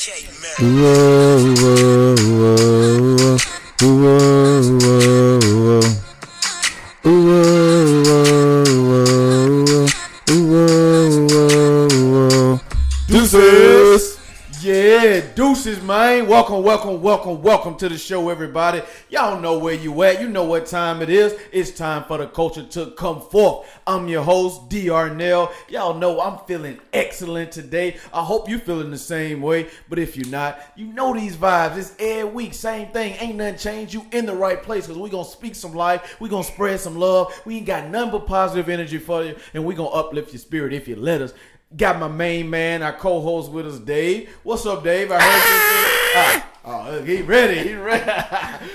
Whoa, whoa, whoa, whoa, whoa, whoa, whoa. Deuces, yeah, deuces, man. Welcome, welcome, welcome, welcome to the show, everybody. Y'all know where you at. You know what time it is. It's time for the culture to come forth. I'm your host, D. Arnell. Y'all know I'm feeling excellent today. I hope you feeling the same way. But if you're not, you know these vibes. It's every week, same thing. Ain't nothing changed. You in the right place because we gonna speak some life. we gonna spread some love. We ain't got nothing but positive energy for you, and we gonna uplift your spirit if you let us. Got my main man, our co-host with us, Dave. What's up, Dave? I heard you. Ah! Ah. Oh, he ready. He ready.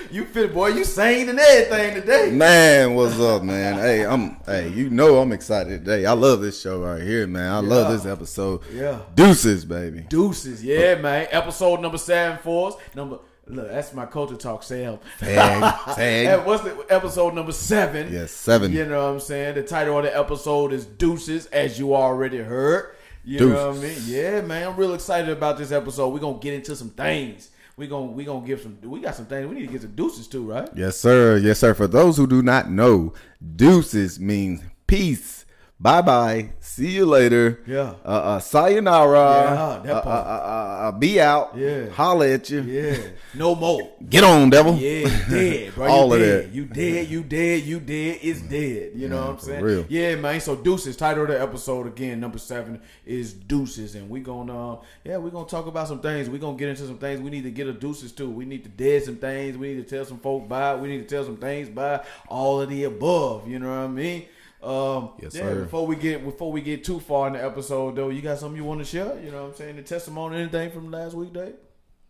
you fit, boy. You sane and everything today. Man, what's up, man? Hey, I'm. Hey, you know I'm excited today. I love this show right here, man. I love this episode. Yeah. Deuces, baby. Deuces, yeah, man. Episode number seven for us. Number. Look, that's my culture talk. Sam. Tag, tag. what's the episode number seven? Yes, seven. You know what I'm saying? The title of the episode is Deuces, as you already heard. You know what I mean? Yeah, man. I'm real excited about this episode. We're gonna get into some things. We gonna we gonna give some. We got some things we need to get some deuces too, right? Yes, sir. Yes, sir. For those who do not know, deuces means peace. Bye bye. See you later. Yeah. Uh, uh sayonara. Yeah, that uh, uh, part. uh, uh, uh, be out. Yeah. Holla at you. Yeah. No more. Get on, devil. Yeah, you dead, bro. All you of dead. that. You dead, you dead, you dead. It's dead. You know Man, what I'm for saying? real. Yeah, man. So Deuces, title of the episode again, number seven is Deuces. And we gonna uh, yeah, we gonna talk about some things. we gonna get into some things. We need to get a deuces too. We need to dead some things. We need to tell some folk by. We need to tell some things by all of the above. You know what I mean? Um, Yes, yeah, sir. Before we get before we get too far in the episode though, you got something you want to share? You know what I'm saying? The testimony, anything from last week, Dave?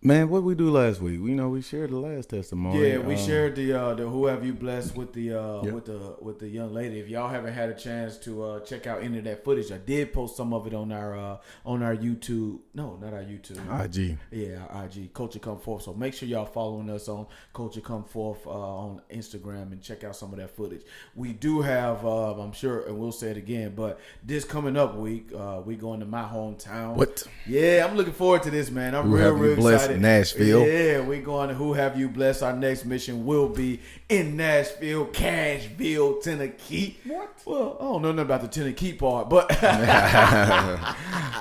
Man, what we do last week? We know we shared the last testimony. Yeah, we Um, shared the uh the who have you blessed with the uh Yep. with the with the young lady. If y'all haven't had a chance to uh check out any of that footage, I did post some of it on our uh on our YouTube. No, not our YouTube. IG. Yeah, our IG Culture Come Forth. So make sure y'all following us on Culture Come Forth uh, on Instagram and check out some of that footage. We do have, uh, I'm sure, and we'll say it again, but this coming up week, uh, we going to my hometown. What? Yeah, I'm looking forward to this, man. I'm Who real, real excited. Nashville. Yeah, we going to Who Have You Blessed. Our next mission will be in Nashville, Cashville, Tennessee. What? Well, I don't know nothing about the Tennessee part, but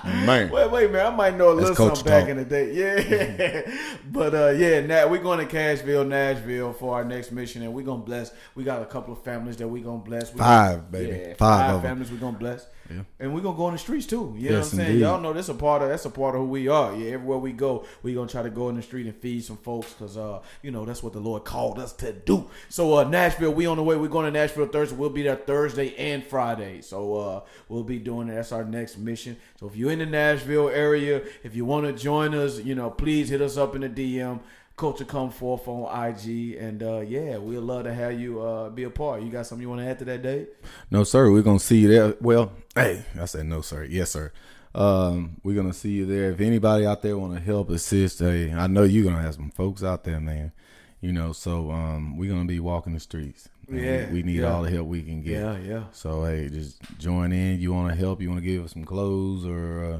Man. Wait, wait, man. I might know a little That's culture something back in the day. Yeah. but uh yeah, now we're going to Cashville, Nashville for our next mission and we're gonna bless. We got a couple of families that we're gonna bless. We Five, baby. Yeah, Five five, of 'em. families we're gonna bless. Yeah. And we're gonna go on the streets too. You know Yes, what I'm saying? indeed. Y'all know that's a part of that's a part of who we are. Yeah, everywhere we go, we gonna try to go in the street and feed some folks because uh, you know, that's what the Lord called us to do. So uh Nashville, we on the way. We're going to Nashville Thursday. We'll be there Thursday and Friday. So uh we'll be doing it. That's our next mission. So if you're in the Nashville area, if you want to join us, you know, please hit us up in the DM. Culture come forth on IG, and uh, yeah, we'd love to have you uh, be a part. You got something you want to add to that, Dave? No, sir. We're gonna see you there. Well, hey, I said no, sir. Yes, sir. Um, we're gonna see you there. If anybody out there want to help, assist, hey, I know you're gonna have some folks out there, man. You know, so um, we're gonna be walking the streets. Yeah, we need yeah. all the help we can get. Yeah, yeah. So hey, just join in. You want to help? You want to give us some clothes or uh,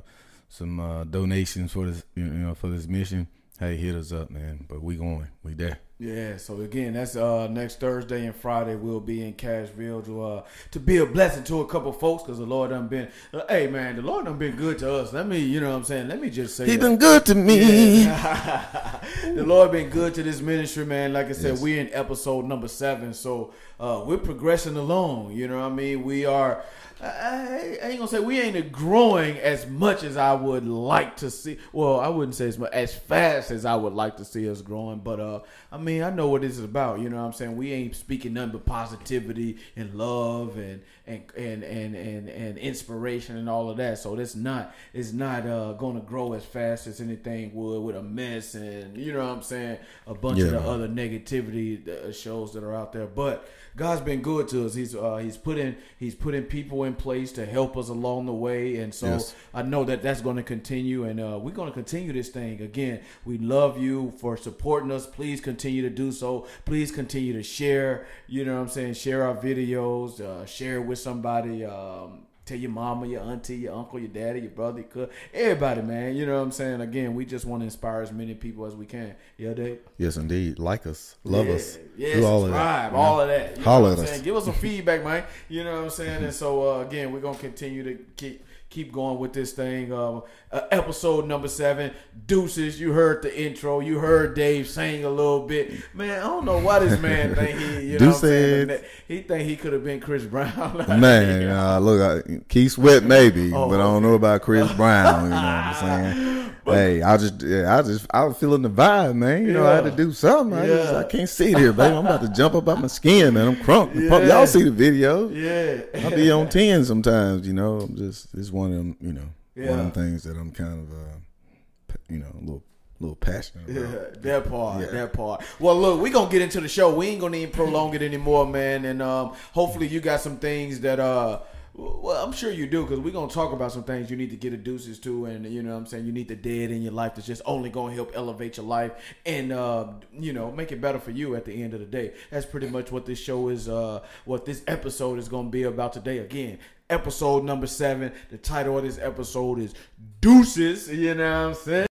some uh, donations for this, you know, for this mission? Hey, hit us up, man. But we going. We there. Yeah, so again, that's uh next Thursday and Friday. We'll be in Cashville to uh to be a blessing to a couple folks because the Lord done been. uh, hey man, the Lord done been good to us. Let me, you know what I'm saying. Let me just say, He that. been good to me. the Lord been good to this ministry, man. Like I said, Yes. we're in episode number seven, so uh, we're progressing along. You know what I mean? We are. I ain't gonna say we ain't growing as much as I would like to see. Well, I wouldn't say as much as fast as I would like to see us growing, but uh, I mean, I know what this is about. You know what I'm saying? We ain't speaking nothing but positivity and love and and and and and, and inspiration and all of that. So it's not it's not uh, going to grow as fast as anything would with a mess and you know what I'm saying a bunch of Yeah. the other negativity uh, shows that are out there. But God's been good to us. He's uh, he's put in he's putting people in place to help us along the way, and so Yes. I know that that's going to continue, and uh, we're going to continue this thing. Again, we love you for supporting us. Please continue to do so. Please continue to share. You know what I'm saying? Share our videos. Uh, share with somebody. Um, Tell your mama, your auntie, your uncle, your daddy, your brother, your cousin, everybody, man. You know what I'm saying? Again, we just want to inspire as many people as we can. Yeah, Dave. Yes, indeed. Like us, love yeah, us, yeah, do all of subscribe, that. all of that. You Holler at us. saying? Give us some feedback, man. You know what I'm saying? And so uh, again, we're gonna continue to keep keep going with this thing. Uh, uh, episode number seven, Deuces. You heard the intro. You heard Dave sing a little bit. Man, I don't know why this man think he, you know, what I'm saying? He think he could have been Chris Brown. Man, uh, look, I, Keith Sweat maybe, Oh, but I don't know about Chris Brown. You know what I'm saying? Hey, I just, yeah, I just, I was feeling the vibe, man. You know, I had to do something. I, just, I can't sit here, baby. I'm about to jump up out my skin, man. I'm crunk. Yeah. Y'all see the video? yeah, I be on ten sometimes. You know, I'm just, it's one of them. You know, one of them things that I'm kind of, uh, you know, a little, little passionate about. Yeah, that part, Yeah. that part. Well, look, we gonna get into the show. We ain't gonna even prolong it anymore, man. And um, hopefully, you got some things that uh, well, I'm sure you do because we're gonna talk about some things you need to get a deuces to, and you know, what I'm saying you need the dead in your life that's just only gonna help elevate your life and uh, you know, make it better for you at the end of the day. That's pretty much what this show is. Uh, what this episode is gonna be about today. Again. Episode number seven. The title of this episode is Deuces. You know what I'm saying?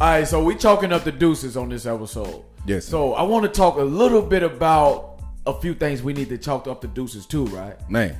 All right, so we chalking up the deuces on this episode. Yes. So I want to talk a little bit about a few things we need to chalk up the deuces too, right? Man,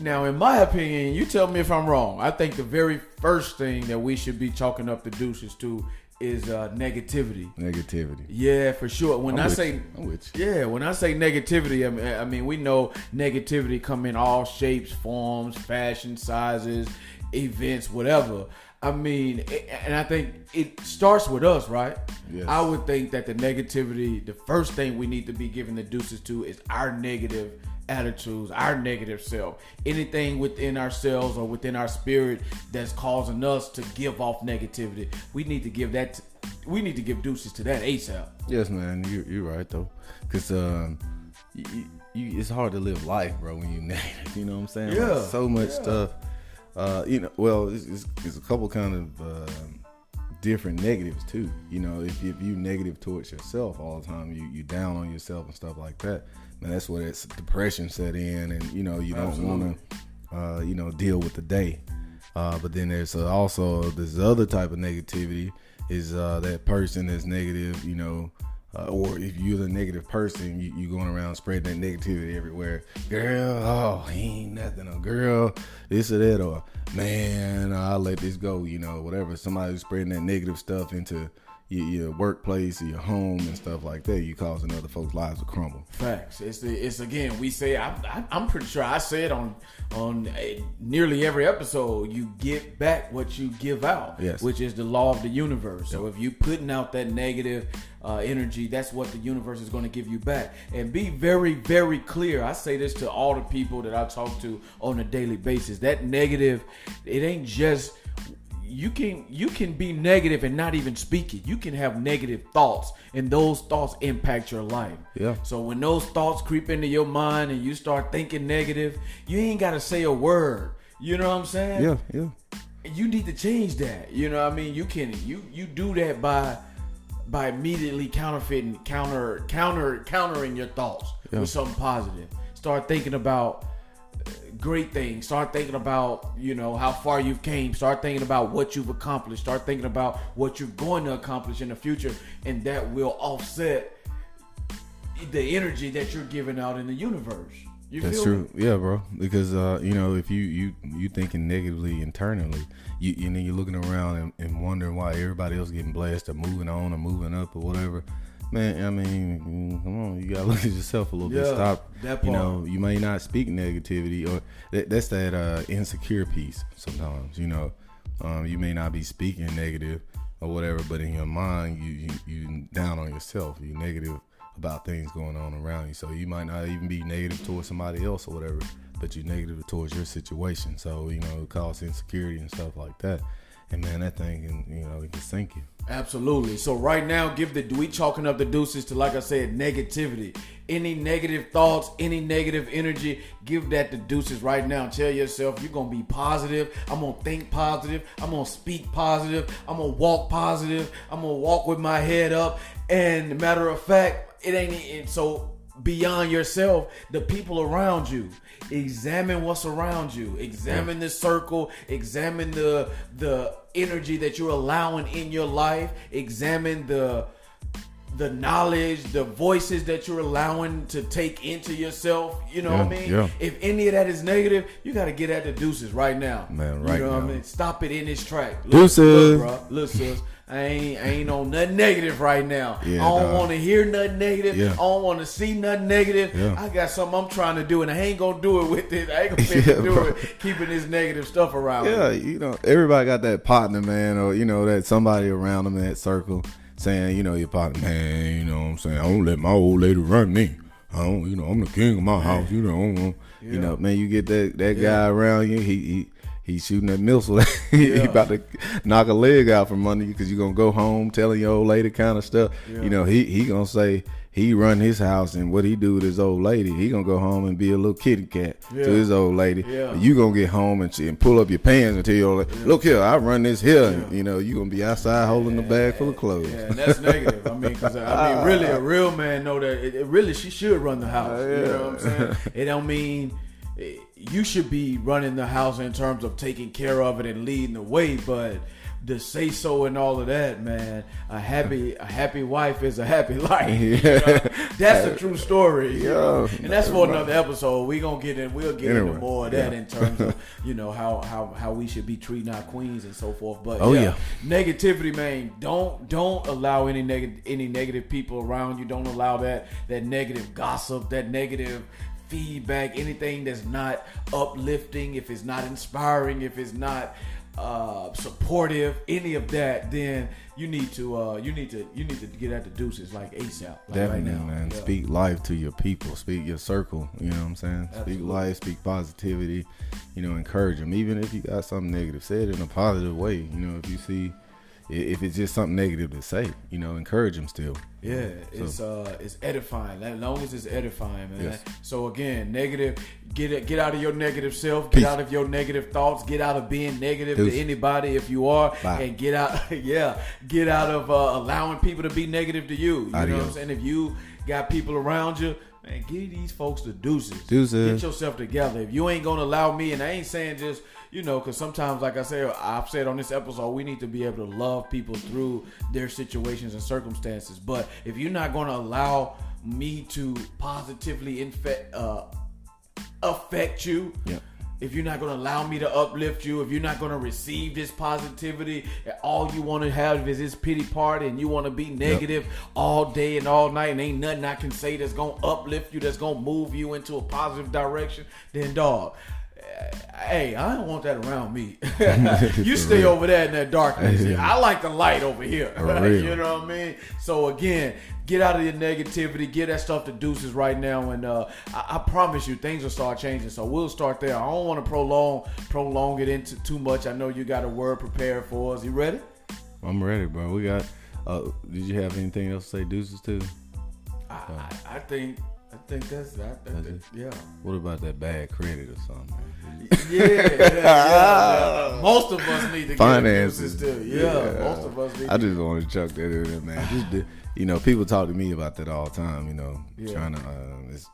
Now, in my opinion, you tell me if I'm wrong. I think the very first thing that we should be chalking up the deuces to is uh, negativity. negativity. Yeah, for sure. When I'm I say you. I'm with you. yeah, when I say negativity, I mean, I mean we know negativity come in all shapes, forms, fashion, sizes, events, whatever. I mean, and I think it starts with us, right? Yes. I would think that the negativity, the first thing we need to be giving the deuces to is our negative attitudes, our negative self. Anything within ourselves or within our spirit that's causing us to give off negativity, we need to give that. we need to give deuces to that ASAP. Yes, man, you you're right though, cause um, you, you, it's hard to live life, bro, when you negative. You know what I'm saying? Like, Yeah, so much yeah. stuff. Uh, you know, well, it's, it's, it's a couple kind of uh, different negatives too. You know, if if you negative towards yourself all the time, you you down on yourself and stuff like that. Man, that's where it's depression set in, and you know you don't want to, uh, you know, deal with the day. Uh, but then there's uh, also this other type of negativity is uh, that person that's negative, you know, uh, or if you're the negative person, you, you going around spreading that negativity everywhere. Girl, oh, he ain't nothing. Or girl, this or that, or man, I'll let this go, you know, whatever. Somebody spreading that negative stuff into your, your workplace or your home and stuff like that, you causing other folks' lives to crumble. Facts. It's the, it's again. We say I, I, I'm pretty sure I say it on on uh, nearly every episode. You get back what you give out. Yes. Which is the law of the universe. So if you putting out that negative uh, energy, that's what the universe is going to give you back. And be very very clear. I say this to all the people that I talk to on a daily basis. That negative, it ain't just you can you can be negative and not even speak it. You can have negative thoughts, and those thoughts impact your life. Yeah. So when those thoughts creep into your mind and you start thinking negative, you ain't got to say a word. You know what I'm saying? Yeah, yeah. You need to change that. You know what I mean? You can you you do that by by immediately counterfeiting counter counter countering your thoughts Yeah. with something positive. Start thinking about great things. Start thinking about, you know, how far you've came. Start thinking about what you've accomplished. Start thinking about what you're going to accomplish in the future and that will offset the energy that you're giving out in the universe. You That's true. me? Yeah, bro. Because uh, you know, if you you you thinking negatively internally, you and then you're looking around and, and wondering why everybody else getting blessed or moving on or moving up or whatever. Man, I mean, mm, come on, you gotta look at yourself a little bit. Stop. that You know, you may not speak negativity, or that, that's that uh, insecure piece. Sometimes, you know, um, you may not be speaking negative or whatever, but in your mind, you you you down on yourself. You negative about things going on around you. So you might not even be negative towards somebody else or whatever, but you're negative towards your situation. So you know, it causes insecurity and stuff like that. And man, that thing can you know it can sink you. Absolutely. So right now, give the we chalking up the deuces to like I said, negativity. Any negative thoughts, any negative energy, give that the deuces right now. Tell yourself you're gonna be positive. I'm gonna think positive. I'm gonna speak positive. I'm gonna walk positive. I'm gonna walk with my head up. And matter of fact, it ain't it, so beyond yourself, the people around you. Examine what's around you. Examine the circle. Examine the the energy that you're allowing in your life. Examine the the knowledge, the voices that you're allowing to take into yourself. You know Yeah, what I mean? yeah. If any of that is negative, you got to get at the deuces right now. Man, right You know what. I mean? Stop it in its track. Look, Deuces. Look, bro. Look, sis. I ain't, I ain't on nothing negative right now. Yeah, I don't want to hear nothing negative. Yeah. I don't want to see nothing negative. Yeah. I got something I'm trying to do, and I ain't gonna do it with it. I ain't gonna Yeah, do bro. it keeping this negative stuff around. Yeah, you know, everybody got that partner, man, or you know, that somebody around them in that circle saying, you know, your partner, man, you know what I'm saying? I don't let my old lady run me. I don't, you know, I'm the king of my house. You know, you know, man, you get that that guy around you, he he he's shooting that missile. he, he Yeah. about to knock a leg out from under you because you're gonna go home telling your old lady kind of stuff. Yeah. You know, he he gonna say he run his house and what he do with his old lady, he gonna go home and be a little kitty cat Yeah. to his old lady. You gonna get home and, and pull up your pants and tell your old lady, look here, I run this here. You know, you gonna be outside holding the bag full of clothes. Yeah, and that's negative. I mean, because I mean, really, a real man know that it, it really she should run the house. You know what I'm saying? It don't mean eh, you should be running the house in terms of taking care of it and leading the way, but the say so and all of that, man. A happy a happy wife is a happy life. You know? That's a true story. you know? And that's for another episode. We gonna get in. We'll get into more of that yeah. in terms of you know how how how we should be treating our queens and so forth. But Oh, yeah, yeah. negativity, man. Don't don't allow any negative any negative people around you. Don't allow that that negative gossip, that negative feedback, anything that's not uplifting. If it's not inspiring, if it's not uh supportive any of that then you need to uh you need to you need to get at the deuces like asap like Definitely, right now man. Yeah. Speak life to your people. Speak your circle. You know what I'm saying? Absolutely. Speak life. Speak positivity. You know, encourage them. Even if you got something negative, say it in a positive way. You know, if you see, if it's just something negative to say, you know, encourage them still. Yeah, it's uh, it's edifying. As long as it's edifying, man. Yes. So again, negative. Get it, get out of your negative self. Get Peace. out of your negative thoughts. Get out of being negative to anybody if you are, Bye. and get out. Yeah, get out of uh, allowing people to be negative to you. You know what I'm saying? If you got people around you, man, give these folks the deuces. Deuces. Get yourself together. If you ain't gonna allow me, and I ain't saying just you know, because sometimes, like I said, I've said on this episode, we need to be able to love people through their situations and circumstances. But if you're not gonna allow me to positively infect, uh, affect you, Yeah. If you're not going to allow me to uplift you, if you're not going to receive this positivity, and all you want to have is this pity party, and you want to be negative all day and all night, and ain't nothing I can say that's going to uplift you, that's going to move you into a positive direction, then dog. eh, Hey, I don't want that around me. you stay real. over there in that darkness. I like the light over here. You know what I mean? So again, get out of your negativity, get that stuff to deuces right now, and uh, I, I promise you, things will start changing. So we'll start there. I don't want to prolong prolong it into too much. I know you got a word prepared for us. You ready? I'm ready, bro. We got. Uh, did you have anything else to say, deuces too? I, I, I think I think that's that. that, That's that- yeah. What about that bad credit or something? Yeah, yeah, yeah, yeah. Most of us need to Finances. get deuces too. Yeah, most of us need. I just want to chuck that in there, man. Just you know, people talk to me about that all the time. You know, Yeah. trying to uh, it's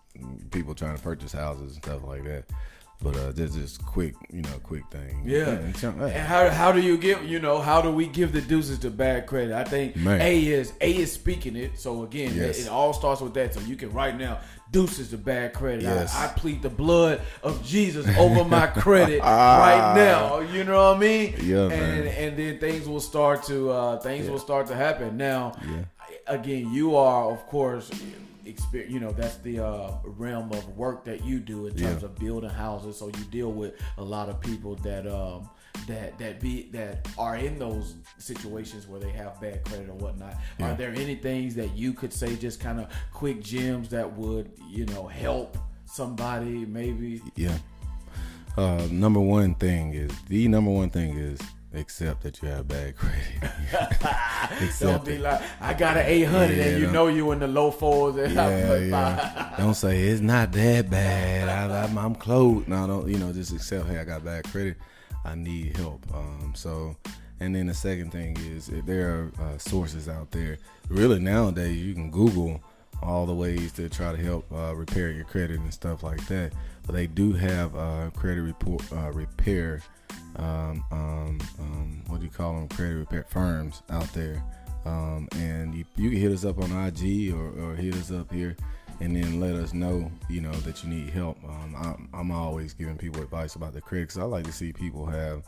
people trying to purchase houses and stuff like that. But uh, this is quick, you know, quick thing. Yeah. And And how how do you give you know how do we give the deuces to bad credit? I think Man. A is A is speaking it. So again, Yes. it, it all starts with that. So you can right now deuces to bad credit. Yes. I, I plead the blood of Jesus over my credit right now. You know what I mean? Ah. Yeah, and man. and then things will start to uh, things will start to happen. Now, Yeah. Again, you are of course. Experience, you know that's the uh, realm of work that you do in terms Yeah. of building houses. So you deal with a lot of people that um, that that be that are in those situations where they have bad credit or whatnot. Yeah. Are there any things that you could say, just kind of quick gems that would you know help somebody maybe? Yeah. Uh, number one thing is the number one thing is accept that you have bad credit. Don't be like, I got an eight hundred, Yeah, and you know you in the low fours. And Yeah, yeah. Don't say it's not that bad. I, I'm, I'm close. No, don't. You know, just accept. Hey, I got bad credit. I need help. Um, so, and then the second thing is if there are uh, sources out there. Really nowadays, you can Google all the ways to try to help uh, repair your credit and stuff like that. But they do have uh, credit report uh, repair. Um, um, um, what do you call them? Credit repair firms out there. Um, and you, you can hit us up on IG or, or hit us up here and then let us know, you know, that you need help. Um, I'm, I'm always giving people advice about the credit because I like to see people have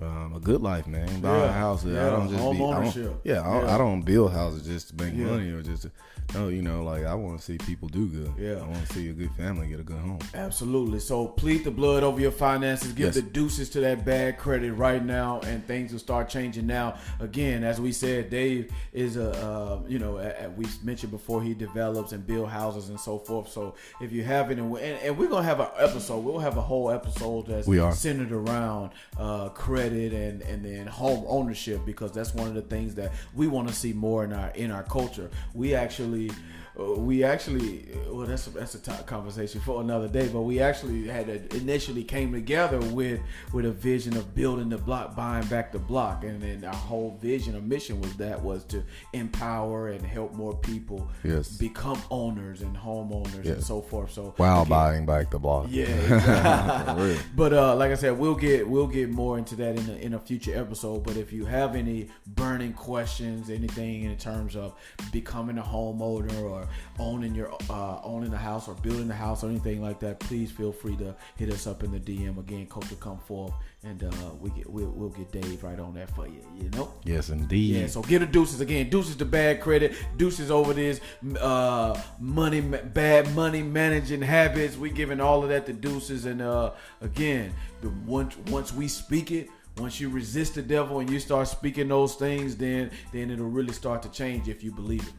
um, a good life, man. Buy a house. yeah, I don't just home be. I don't, yeah, I, Yeah. I don't build houses just to make Yeah. money or just to, no, you know, like I want to see people do good. Yeah. I want to see a good family get a good home. Absolutely. So plead the blood over your finances. Give Yes. the deuces to that bad credit right now, and things will start changing now. Again, as we said, Dave is a uh, you know a, a- we mentioned before he develops and build houses and so forth. So if you haven't, and, and we're gonna have an episode. We'll have a whole episode that's We are. centered around uh, credit and and then home ownership because that's one of the things that we want to see more in our in our culture. We actually. Uh, We actually, well, that's a, that's a top conversation for another day. But we actually had a, initially came together with with a vision of building the block, buying back the block, and then our whole vision or mission was that was to empower and help more people Yes. become owners and homeowners and so forth. So While again, buying back the block. yeah, exactly. but uh, like I said, we'll get we'll get more into that in a, in a future episode. But if you have any burning questions, anything in terms of becoming a homeowner or owning your uh, owning a house or building a house or anything like that, please feel free to hit us up in the DM again. Culture Come Forth and uh, we get we'll, we'll get Dave right on that for you. You know. Yes, indeed. Yeah, so get a deuces again. Deuces the bad credit. Deuces over this uh, money, bad money managing habits. We giving all of that to deuces, and uh, again, the once once we speak it, once you resist the devil and you start speaking those things, then then it'll really start to change if you believe it.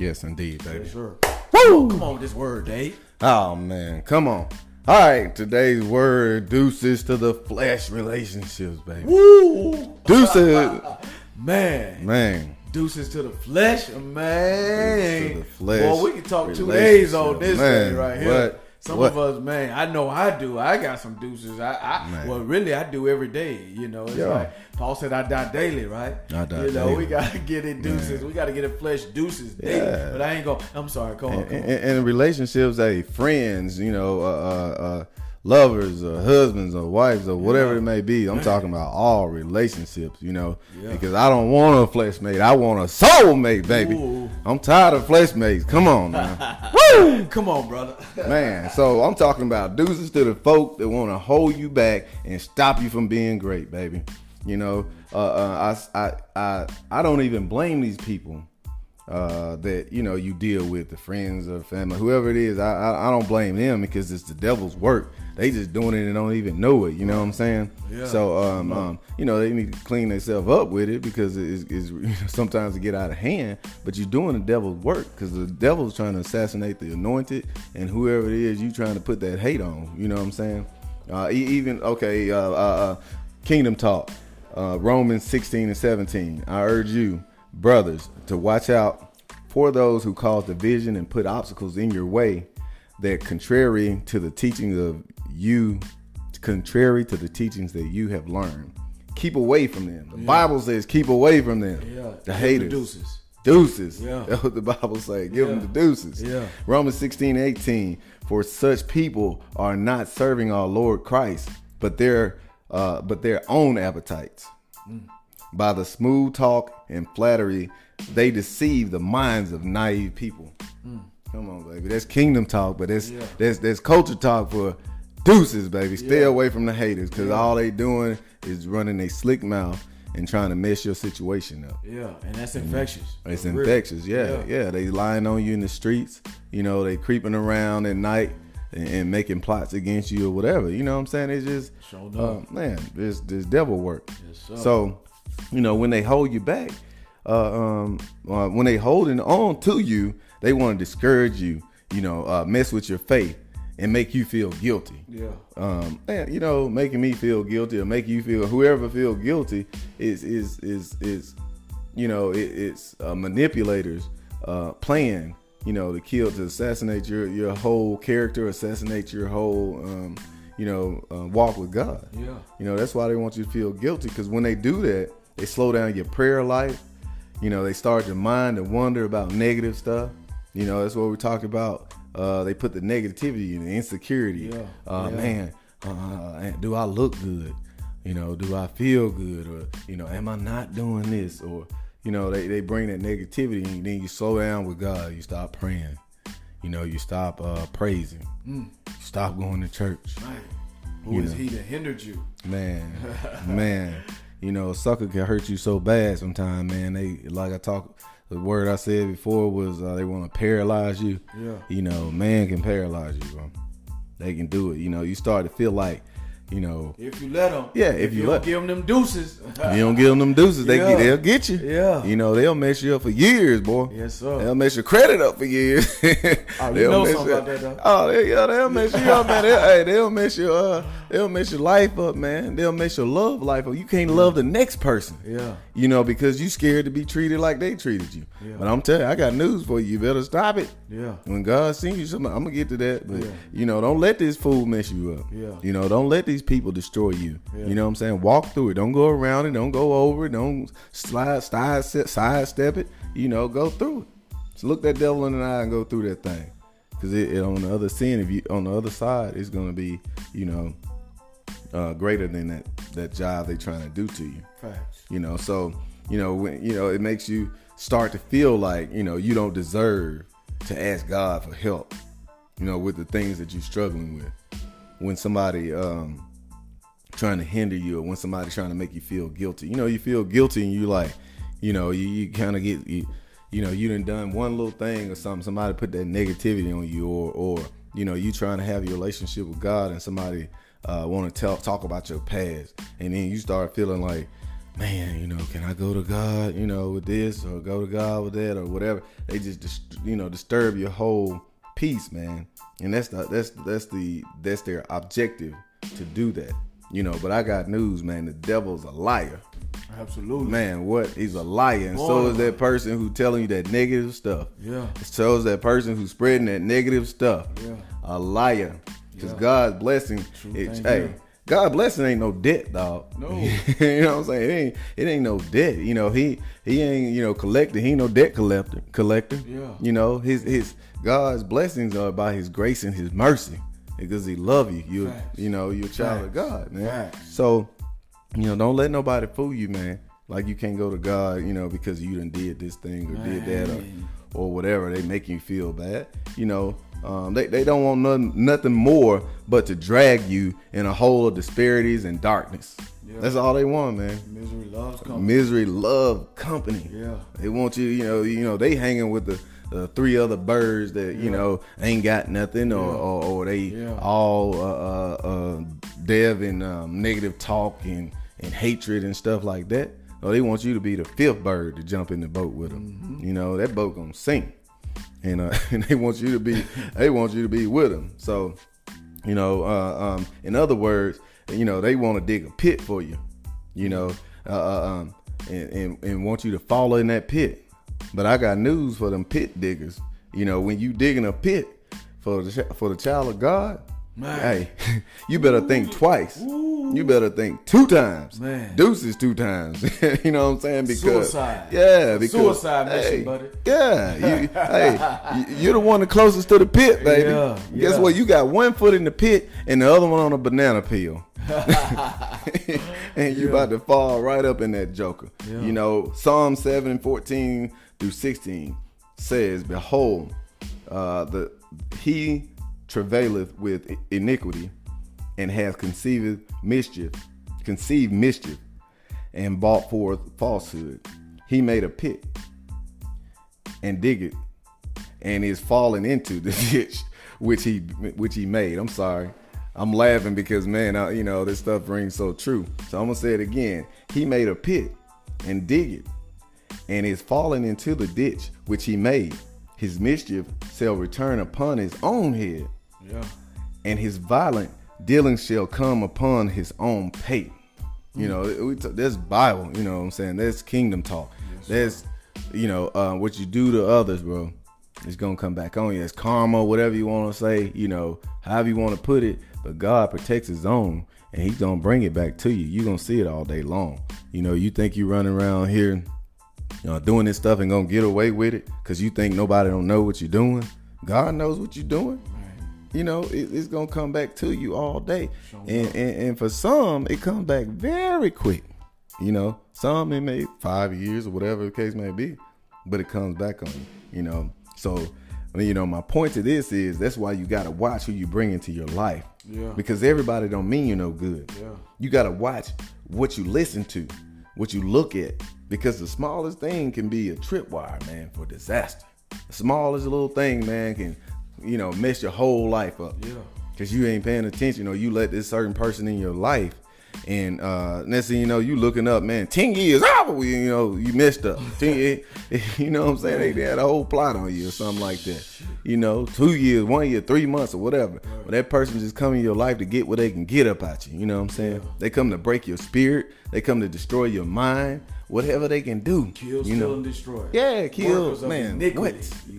Yes, indeed, baby. Yes, sir. Come on with this word, Dave. Oh man, come on. All right, today's word deuces to the flesh relationships, baby. Woo, Deuces, man. man. Deuces to the flesh, man. Deuces to the flesh Boy, we can talk two days on this relationship. thing right here. what- Some what- of us, man, I know I do. I got some deuces. I, I well, really, I do every day. You know, it's Yeah. like Paul said, I die daily, right? I die You know, daily. we gotta get it deuces. Man. We gotta get it flesh deuces daily. Yeah. But I ain't gonna. I'm sorry. Come on. And, Come on. and, and relationships, hey, friends, you know, uh, uh, uh, lovers, or husbands, or wives, or whatever Yeah. it may be. I'm talking about all relationships, you know, Yeah. because I don't want a flesh mate. I want a soul mate, baby. Ooh. I'm tired of flesh mates. Come on, man. Come on, brother. Man, so I'm talking about deuces to the folk that want to hold you back and stop you from being great, baby. You know, uh, uh, I, I, I, I don't even blame these people uh, that you know you deal with, the friends or family, whoever it is. I, I, I don't blame them because it's the devil's work. They just doing it and don't even know it. You know what I'm saying? Yeah. So, um, um, you know, they need to clean themselves up with it because it's, it's sometimes it get out of hand. But you're doing the devil's work because the devil's trying to assassinate the anointed and whoever it is you trying to put that hate on. You know what I'm saying? Uh, even okay, uh, uh, uh, kingdom talk, uh, Romans 16 and 17. I urge you, brothers, to watch out for those who cause division and put obstacles in your way that contrary to the teachings of you contrary to the teachings that you have learned keep away from them the bible says keep away from them Yeah. the Give the haters deuces. deuces Yeah. that's what the bible says. give them the deuces Yeah. romans 16 18 for such people are not serving our lord christ but their uh, but their own appetites Mm. By the smooth talk and flattery they deceive the minds of naive people Come on, baby. That's kingdom talk, but that's Mm. Yeah. that's that's culture talk for deuces, baby. Stay Yeah. away from the haters because all they doing is running a slick mouth and trying to mess your situation up. Yeah, and that's infectious. It's infectious, yeah, yeah, They lying on you in the streets. You know, they creeping around at night and, and making plots against you or whatever. You know what I'm saying? It's just, Sure uh, man, this this devil work. Yes, so, you know, when they hold you back, uh, um, uh, when they holding on to you, they want to discourage you. You know, uh, mess with your faith and make you feel guilty Yeah. um, and, you know, making me feel guilty or make you feel whoever feel guilty is is is is you know it, it's uh, manipulators uh, plan you know to kill to assassinate your your whole character, assassinate your whole um, you know uh, walk with God. Yeah. You know that's why they want you to feel guilty because when they do that, they slow down your prayer life. You know they start your mind to wonder about negative stuff. You know, that's what we talked about. Uh, they put the negativity and the insecurity. Yeah, Uh, yeah. Man, uh, do I look good? You know, do I feel good? Or, you know, am I not doing this? Or, you know, they, they bring that negativity and then you slow down with God. You stop praying. You know, you stop uh, praising. Mm. You stop going to church. Man, who is know. he that hindered you? Man, man, you know, a sucker can hurt you so bad sometimes, man. They like I talk. The word I said before was uh, they want to paralyze you. Yeah. You know, man can paralyze you, bro. They can do it. You know, you start to feel like, you know, If you let them. Yeah, if you don't let- give them them deuces. you don't give them them deuces, they Yeah. they'll get you. Yeah. You know, they'll mess you up for years, boy. Yes, sir. They'll mess your credit up for years. Oh, you know something about that, though. Oh, they, yeah, they'll mess you up, man. They'll, hey, they'll mess you uh, they'll mess your life up, man. They'll mess your love life up. You can't love the next person. Yeah. You know, because you scared to be treated like they treated you. Yeah. But I'm telling you, I got news for you. You better stop it. Yeah. When God sends you something, I'm gonna get to that. But Yeah. you know, don't let this fool mess you up. Yeah. You know, don't let these people destroy you. Yeah. You know what I'm saying? Walk through it. Don't go around it. Don't go over it. Don't slide, side, sidestep it. You know, go through it. Just look that devil in the eye and go through that thing. Because it, it- on the other sin, if you on the other side, it's gonna be, you know, uh, greater than that that job they're trying to do to you Facts. you know so you know when you know it makes you start to feel like you know you don't deserve to ask god for help you know with the things that you're struggling with when somebody um trying to hinder you or when somebody's trying to make you feel guilty you know you feel guilty and you like you know you, you kind of get you, you know you done done one little thing or something somebody put that negativity on you or or you know you trying to have your relationship with god and somebody uh, want to tell talk about your past. And then you start feeling like man you know can i go to god you know with this or go to god with that or whatever? They just you know disturb your whole peace man. And that's the that's that's the that's their objective to do that you know. But i got news man. The devil's a liar. Absolutely. man what? He's a liar. And so is that person who telling you that negative stuff. Yeah. so is that person who's spreading that negative stuff. Yeah. a liar because Yeah. god's blessing it, hey. God blessing ain't no debt, dog. No. you know what I'm saying? It ain't it ain't no debt. You know, he he ain't, you know, collector. He ain't no debt collector collector. Yeah. You know, his his God's blessings are by his grace and his mercy. Because he love you. You Facts. you know, you're a child of God, man. Facts. So, you know, don't let nobody fool you, man. Like you can't go to God, you know, because you done did this thing or did that or or whatever. They make you feel bad. You know, um, they, they don't want nothing, nothing more but to drag you in a hole of disparities and darkness. Yeah. That's all they want, man. Misery loves company. Misery love company. Yeah. They want you, you know, you know, they hanging with the, the three other birds that, you know, ain't got nothing or, Yeah. or, or they Yeah. all uh, uh, uh, dev in um, negative talk and, and hatred and stuff like that. No, they want you to be the fifth bird to jump in the boat with them. Mm-hmm. You know, that boat gonna sink. And, uh, and they want you to be, they want you to be with them. So, you know, uh, um, in other words, you know, they want to dig a pit for you, you know, uh, uh, um, and, and, and want you to fall in that pit. But I got news for them pit diggers. You know, when you digging a pit for the for the child of God, Man. hey, you better think twice. You better think two times. Man. Deuces two times. you know what I'm saying? Because Suicide. yeah, because Suicide mission, hey, buddy. Yeah, you, hey, you- you're the one the closest to the pit, baby. Yeah, Guess what? You got one foot in the pit and the other one on a banana peel. and you Yeah. about to fall right up in that joker. Yeah. You know, Psalm 7 14 through 16 says, Behold, uh, the he travaileth with iniquity and hath conceived mischief, conceived mischief, and brought forth falsehood. He made a pit and dig it, and is falling into the ditch which he which he made. I'm sorry. I'm laughing because man, I, you know this stuff rings so true. So I'm gonna say it again. He made a pit and dig it, and is falling into the ditch which he made. His mischief shall return upon his own head, Yeah. and his violent dealings shall come upon his own pate. You know, we t- that's Bible. You know what I'm saying? That's kingdom talk. that's you know uh, what you do to others, bro. It's gonna come back on you. It's karma, whatever you want to say. You know, however you want to put it. But God protects His own, and He's gonna bring it back to you. You are gonna see it all day long. You know, you think you running around here you know, doing this stuff and gonna get away with it because you think nobody don't know what you're doing. God knows what you're doing. You know, it, it's gonna come back to you all day, and, and and for some, it comes back very quick. You know, some it may five years or whatever the case may be, but it comes back on you. You know, so I mean, you know, my point to this is that's why you gotta watch who you bring into your life. Yeah. Because everybody don't mean you no good. Yeah. You gotta watch what you listen to, what you look at, because the smallest thing can be a tripwire, man, for disaster. The smallest little thing, man, can you know mess your whole life up. Yeah. Cause you ain't paying attention, or you let this certain person in your life, and uh next thing you know, you looking up, man, ten years, oh, you know, you messed up. Ten, you know what I'm saying? They, they had a whole plot on you or something like that. You know, two years, one year, three months, or whatever. But that person just come in your life to get what they can get up at you. You know what I'm saying? They come to break your spirit. They come to destroy your mind. Whatever they can do. Kill, you steal, know, and destroy. Yeah, kill, Workers man, iniquity.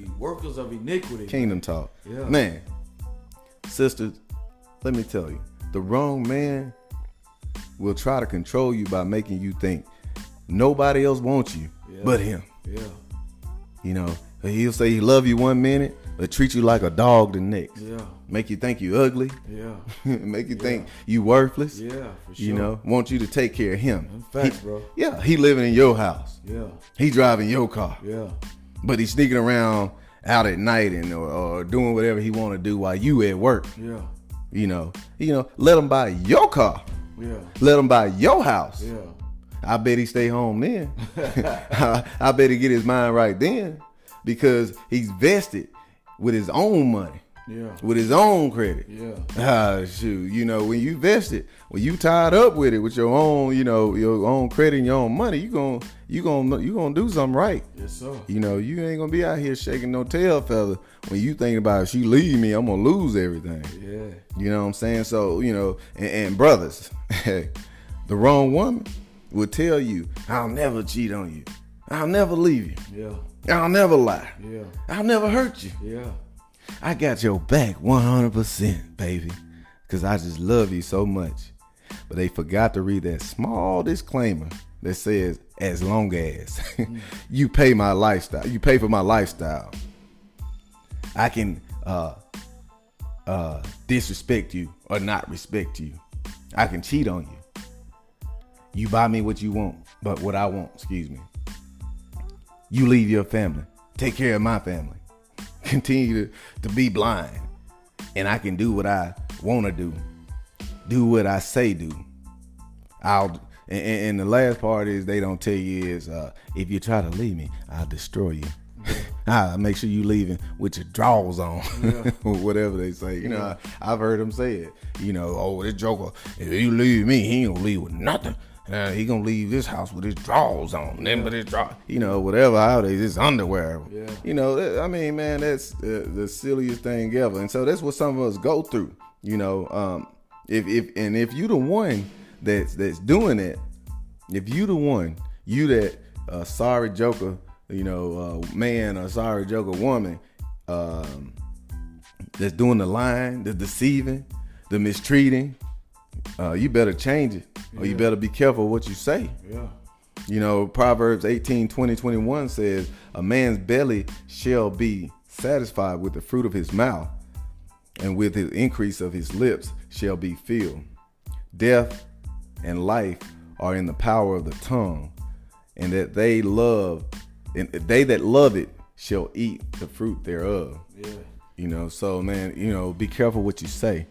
what? Workers of iniquity. Kingdom talk. Yeah. Man, sisters, let me tell you, the wrong man will try to control you by making you think nobody else wants you Yeah. but him. Yeah. You know, he'll say he love you one minute, but treat you like a dog the next. Yeah. Make you think you ugly, Yeah. make you think you worthless. Yeah. For sure. You know, want you to take care of him. Them facts, He- bro. Yeah, he living in your house. Yeah. He driving your car. Yeah. But he's sneaking around out at night and or, or doing whatever he want to do while you at work. Yeah. You know, you know, let him buy your car. Yeah. Let him buy your house. Yeah. I bet he stay home then. I, I bet he get his mind right then because he's vested with his own money, Yeah. with his own credit. Yeah. Ah, shoot, you know, when you vested, when you tied up with it with your own, you know, your own credit and your own money, you gon' you gon' you gonna do something right. Yes, sir. You know, you ain't gonna be out here shaking no tail feather when you thinking about if she leave me, I'm gonna lose everything. Yeah. You know what I'm saying? So, you know, and, and brothers, the wrong woman will tell you, I'll never cheat on you. I'll never leave you. Yeah. I'll never lie. Yeah. I'll never hurt you. Yeah. I got your back 100%, baby, because I just love you so much. But they forgot to read that small disclaimer that says, as long as you pay my lifestyle, you pay for my lifestyle, I can uh, uh, disrespect you or not respect you. I can cheat on you. You buy me what you want, but what I want, excuse me. You leave your family. Take care of my family. Continue to, to be blind. And I can do what I want to do. Do what I say do. I'll and, and the last part is they don't tell you is uh, if you try to leave me, I'll destroy you. I'll make sure you leaving with your drawers on, or whatever they say. You know, I, I've heard them say it. You know, oh, this joker, if you leave me, he ain't gonna leave with nothing. Uh, he gonna leave this house with his drawers on, then with his draw, you know, whatever. Nowadays, his underwear. Yeah. You know, I mean, man, that's uh, the silliest thing ever. And so that's what some of us go through. You know, um, if if and if you the one that's that's doing it, if you the one, you that uh, sorry joker, you know, uh, man or sorry joker woman, um, that's doing the lying, the deceiving, the mistreating, uh, you better change it, or you better be careful what you say. Yeah. You know, Proverbs 18, 20, 21 says, A man's belly shall be satisfied with the fruit of his mouth, and with his increase of his lips shall be filled. Death and life are in the power of the tongue, and that they love, and they that love it shall eat the fruit thereof. Yeah. You know, so man, you know, be careful what you say,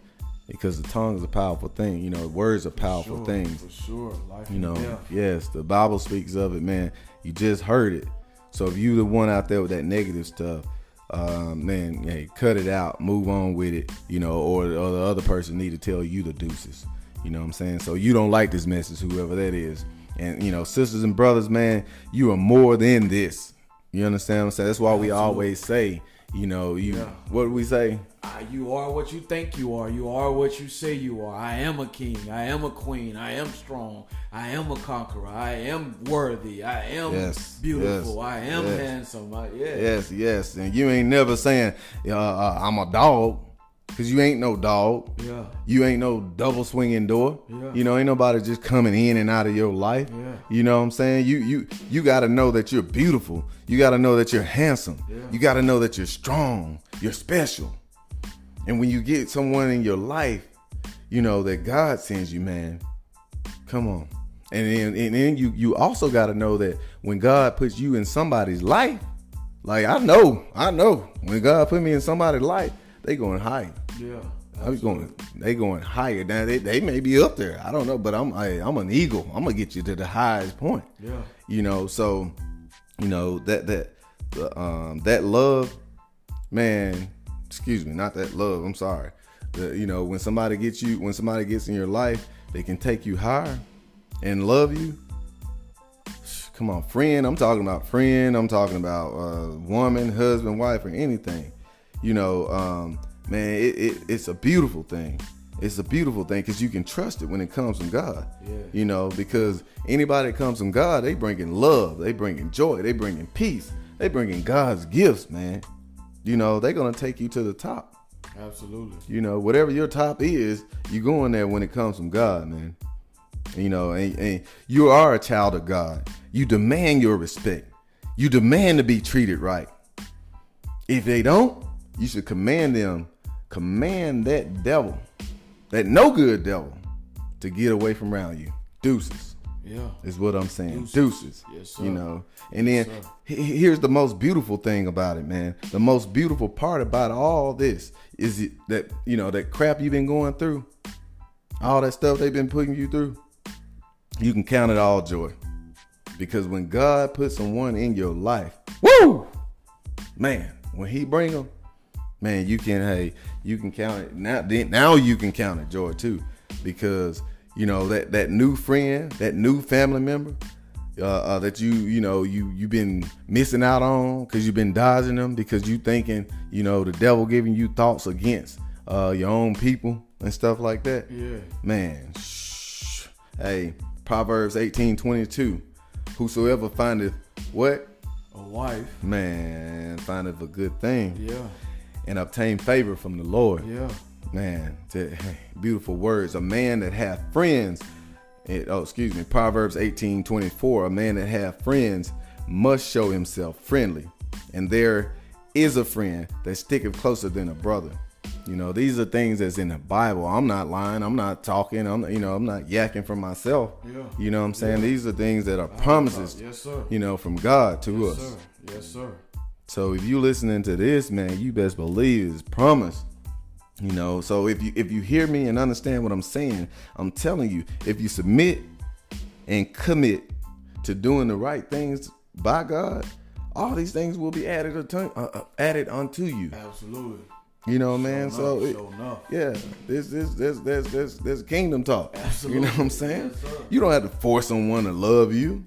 because the tongue is a powerful thing. You know, words are powerful Sure, things. For sure. Life You know, yes, the Bible speaks of it, man. You just heard it. So if you the one out there with that negative stuff, um, man, hey, cut it out, move on with it, you know, or, or the other person need to tell you the deuces. You know what I'm saying? So you don't like this message, whoever that is. And you know, sisters and brothers, man, you are more than this. You understand what I'm saying? That's why we Absolutely. always say, you know, you Yeah. what do we say? Ah, you are what you think you are. You are what you say you are. I am a king. I am a queen. I am strong. I am a conqueror. I am worthy. I am Yes, beautiful. yes, I am yes. handsome. I, yeah. Yes, yes. And you ain't never saying, uh, uh, I'm a dog. Cause you ain't no dog. Yeah. You ain't no double swinging door. Yeah. You know, ain't nobody just coming in and out of your life. Yeah. You know what I'm saying? You you you got to know that you're beautiful. You got to know that you're handsome. Yeah. You got to know that you're strong. You're special. And when you get someone in your life, you know that God sends you, man. Come on. And then and then you you also got to know that when God puts you in somebody's life, like I know, I know when God put me in somebody's life, they going higher. Yeah. I was going. They going higher. Now they, they may be up there. I don't know, but I'm I, I'm an eagle. I'm gonna get you to the highest point. Yeah. You know, so you know that that the, um that love, man. Excuse me, not that love. I'm sorry. The, you know, when somebody gets you, when somebody gets in your life, they can take you higher and love you. Come on, friend. I'm talking about friend. I'm talking about uh, woman, husband, wife, or anything. You know, um, man, it, it, it's a beautiful thing. It's a beautiful thing because you can trust it when it comes from God. Yeah. You know, because anybody that comes from God, they bringing love, they bringing joy, they bringing peace, they bringing God's gifts, man. You know, they're gonna take you to the top. Absolutely. You know, whatever your top is, you're going there when it comes from God, man. You know, and, and you are a child of God. You demand your respect. You demand to be treated right. If they don't, you should command them, command that devil, that no good devil, to get away from around you. Deuces Yeah. is what I'm saying. Deuces. Deuces. Yes, sir. You know, and then Yes, sir. he- he- here's the most beautiful thing about it, man. The most beautiful part about all this is it, that you know that crap you've been going through, all that stuff they've been putting you through. You can count it all joy, because when God puts someone in your life, woo, man, when He bring them, man, you can hey, you can count it now. Then now you can count it joy too, because you know that that new friend, that new family member, uh, uh, that you you know you you've been missing out on because you've been dodging them because you thinking you know the devil giving you thoughts against uh, your own people and stuff like that. Yeah. Man, shh. hey, Proverbs eighteen twenty two, whosoever findeth what A wife. man findeth a good thing Yeah. and obtain favor from the Lord. Yeah. Man, to, beautiful words. A man that hath friends. It, oh, excuse me. Proverbs eighteen twenty four. A man that hath friends must show himself friendly, and there is a friend that sticketh closer than a brother. You know, these are things that's in the Bible. I'm not lying. I'm not talking. I'm, you know, I'm not yakking for myself. Yeah. You know what I'm saying? These are things that are promises. Yes, sir. You know, from God to Yes, us. sir. Yes, sir. So if you listening to this, man, you best believe it's promise. You know, so if you if you hear me and understand what I'm saying, I'm telling you, if you submit and commit to doing the right things by God, all these things will be added unto, uh, uh, added unto you. Absolutely. You know, man. So enough, it- sure enough. yeah, this this this this this this kingdom talk. Absolutely. You know what I'm saying? Yes, you don't have to force someone to love you.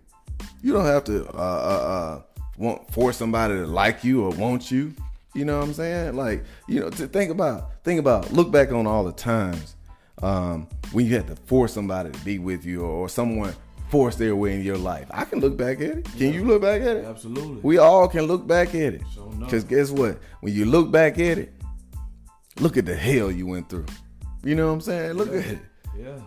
You don't have to uh, uh, uh, want force somebody to like you or want you. You know what I'm saying? Like you know, to think about think about look back on all the times um, when you had to force somebody to be with you or, or someone forced their way in your life. I can look back at it. Can you look back at it? Absolutely. We all can look back at it. Because guess what? When you look back at it, look at the hell you went through. You know what I'm saying? Look at it. yeah.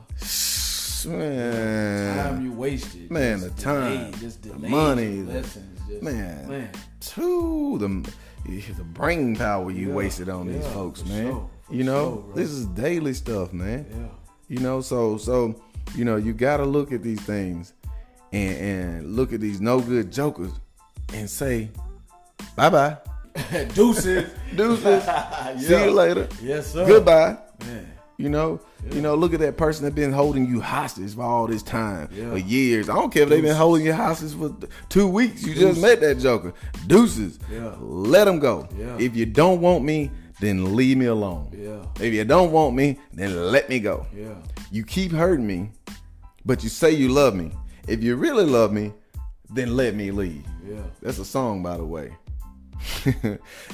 Man. The Time you wasted. Man, Just the time, delayed, just the money, lessons, just- man. Man. Too the the brain power you Yeah, wasted on these folks, man. sure, you know, sure, this is daily stuff, man. Yeah. You know, so so you know, you gotta look at these things and and look at these no good jokers and say, bye bye. Deuces. Deuces. See you later. Yes, sir. Goodbye. Man. You know, you know, look at that person that been holding you hostage for all this time, Yeah. for years. I don't care if they've been holding you hostage for two weeks. You just met that joker. Deuces. Yeah. Let them go. Yeah. If you don't want me, then leave me alone. Yeah. If you don't want me, then let me go. Yeah. You keep hurting me, but you say you love me. If you really love me, then let me leave. Yeah. That's a song, by the way.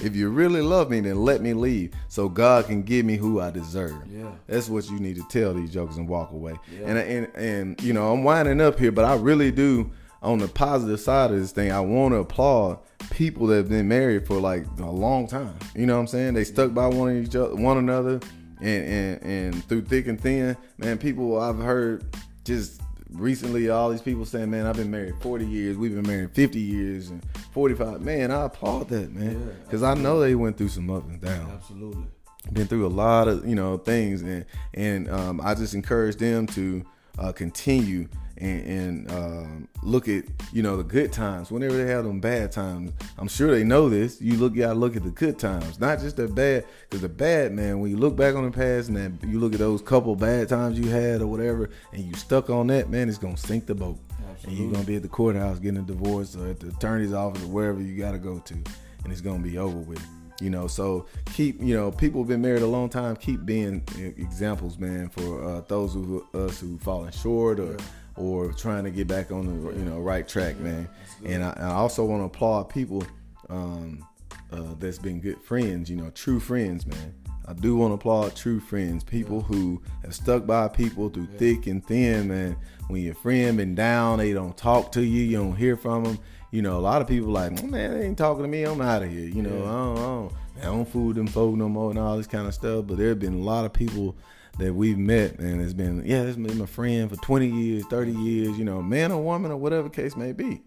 if you really love me, then let me leave so God can give me who I deserve. Yeah. That's what you need to tell these jokers and walk away. Yeah. And, and and you know, I'm winding up here, but I really do on the positive side of this thing, I want to applaud people that have been married for like a long time. You know what I'm saying? They stuck by one of each other, one another, and and and through thick and thin, man. People I've heard just recently, all these people saying, "Man, I've been married 40 years. We've been married 50 years and 45." Man, I applaud that, man, Yeah, because I know they went through some ups and downs Absolutely. been through a lot of you know things and and um, I just encourage them to uh, continue and, and um, look at you know the good times whenever they have them bad times. I'm sure they know this. You look, you gotta look at the good times, not just the bad. Because the bad man, when you look back on the past and then you look at those couple bad times you had or whatever, and you stuck on that, man, it's gonna sink the boat. And you're gonna be at the courthouse getting a divorce or at the attorney's office or wherever you gotta go to, and it's gonna be over with. You know, so keep you know people have been married a long time. Keep being examples, man, for uh, those of us who fallen short or or trying to get back on the you know right track, man. And I, I also want to applaud people um, uh, that's been good friends. You know, true friends, man. I do want to applaud true friends, people who have stuck by people through thick and thin, man. When your friend been down, they don't talk to you, you don't hear from them. You know, a lot of people like, man, they ain't talking to me. I'm out of here. You know, I don't, I don't, I don't fool them folk no more and all this kind of stuff. But there have been a lot of people that we've met, and it's been, yeah, this has been my friend for 20 years, 30 years. You know, man or woman or whatever case may be.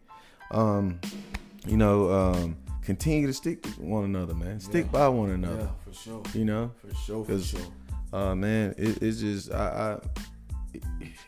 Um, you know, um, continue to stick to one another, man. Stick by one another. Yeah, for sure. You know, For sure. For sure. uh, man, it, it's just I, I,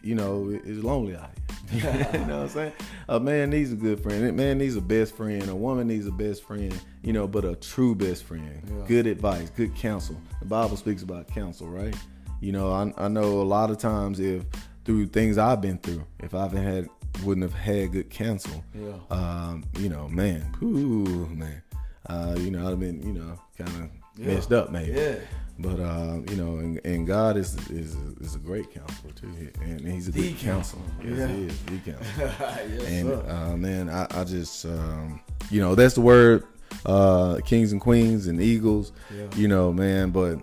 you know, it's lonely out here. you know what I'm saying? A man needs a good friend. A man needs a best friend. A woman needs a best friend. You know, but a true best friend. Yeah. Good advice, good counsel. The Bible speaks about counsel, right? You know, I, I know a lot of times if through things I've been through, if I've had wouldn't have had good counsel, Yeah. um, you know, man, ooh, man, uh, you know, I'd have been, you know, kind of Yeah. messed up, maybe. Yeah. But uh, you know, and, and God is is is a great counselor too, and he's a The good counselor. Yes, Yeah. he is the counselor. yes, and sir. uh, man, I, I just um, you know that's the word, uh, kings and queens and eagles. Yeah. You know, man, but